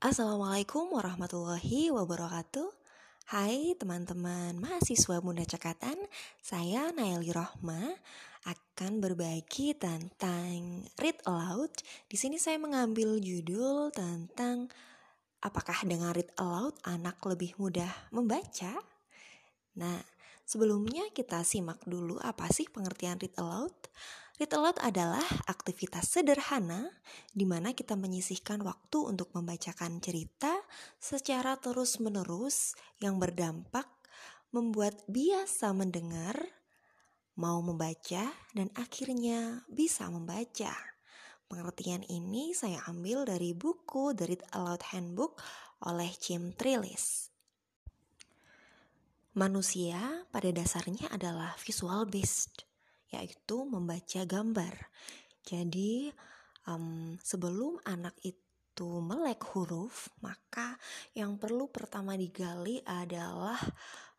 Assalamualaikum warahmatullahi wabarakatuh. Hai teman-teman mahasiswa muda cekatan Saya Naili Rohma. Akan berbagi tentang read aloud. Di sini saya mengambil judul tentang Apakah dengan read aloud anak lebih mudah membaca? Nah, sebelumnya kita simak dulu apa sih pengertian read aloud Read aloud adalah aktivitas sederhana di mana kita menyisihkan waktu untuk membacakan cerita secara terus-menerus yang berdampak membuat biasa mendengar, mau membaca, dan akhirnya bisa membaca. Pengertian ini saya ambil dari buku The Read Aloud Handbook oleh Jim Trillis. Manusia pada dasarnya adalah visual based yaitu membaca gambar. Jadi um, sebelum anak itu melek huruf, maka yang perlu pertama digali adalah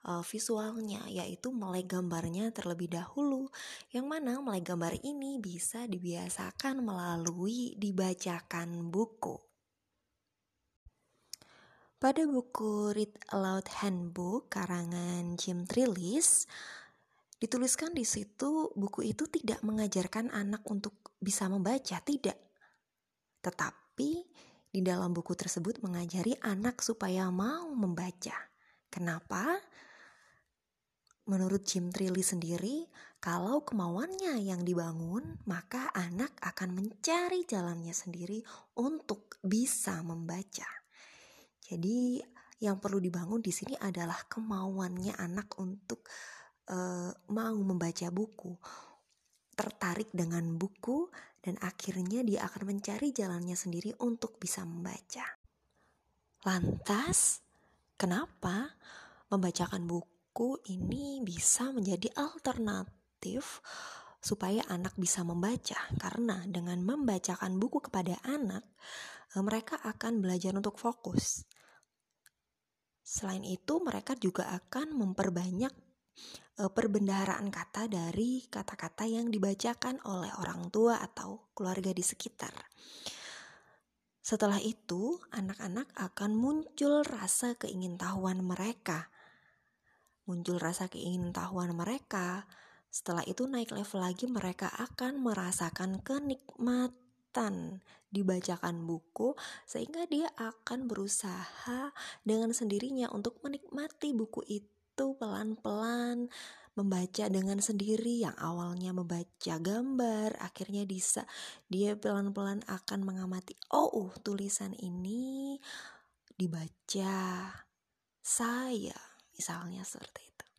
uh, visualnya, yaitu melek gambarnya terlebih dahulu. Yang mana melek gambar ini bisa dibiasakan melalui dibacakan buku. Pada buku Read Aloud Handbook karangan Jim Trillis, Dituliskan di situ buku itu tidak mengajarkan anak untuk bisa membaca, tidak. Tetapi di dalam buku tersebut mengajari anak supaya mau membaca. Kenapa? Menurut Jim Trilly sendiri, kalau kemauannya yang dibangun, maka anak akan mencari jalannya sendiri untuk bisa membaca. Jadi, yang perlu dibangun di sini adalah kemauannya anak untuk uh, mau membaca buku, tertarik dengan buku, dan akhirnya dia akan mencari jalannya sendiri untuk bisa membaca. Lantas, kenapa membacakan buku ini bisa menjadi alternatif supaya anak bisa membaca? Karena dengan membacakan buku kepada anak, eh, mereka akan belajar untuk fokus. Selain itu, mereka juga akan memperbanyak Eh, perbendaharaan kata dari kata-kata yang dibacakan oleh orang tua atau keluarga di sekitar. Setelah itu, anak-anak akan muncul rasa keingintahuan mereka. Muncul rasa keingintahuan mereka. Setelah itu naik level lagi mereka akan merasakan kenikmatan dibacakan buku sehingga dia akan berusaha dengan sendirinya untuk menikmati buku itu pelan-pelan membaca dengan sendiri yang awalnya membaca gambar akhirnya bisa dia pelan-pelan akan mengamati oh uh, tulisan ini dibaca saya misalnya seperti itu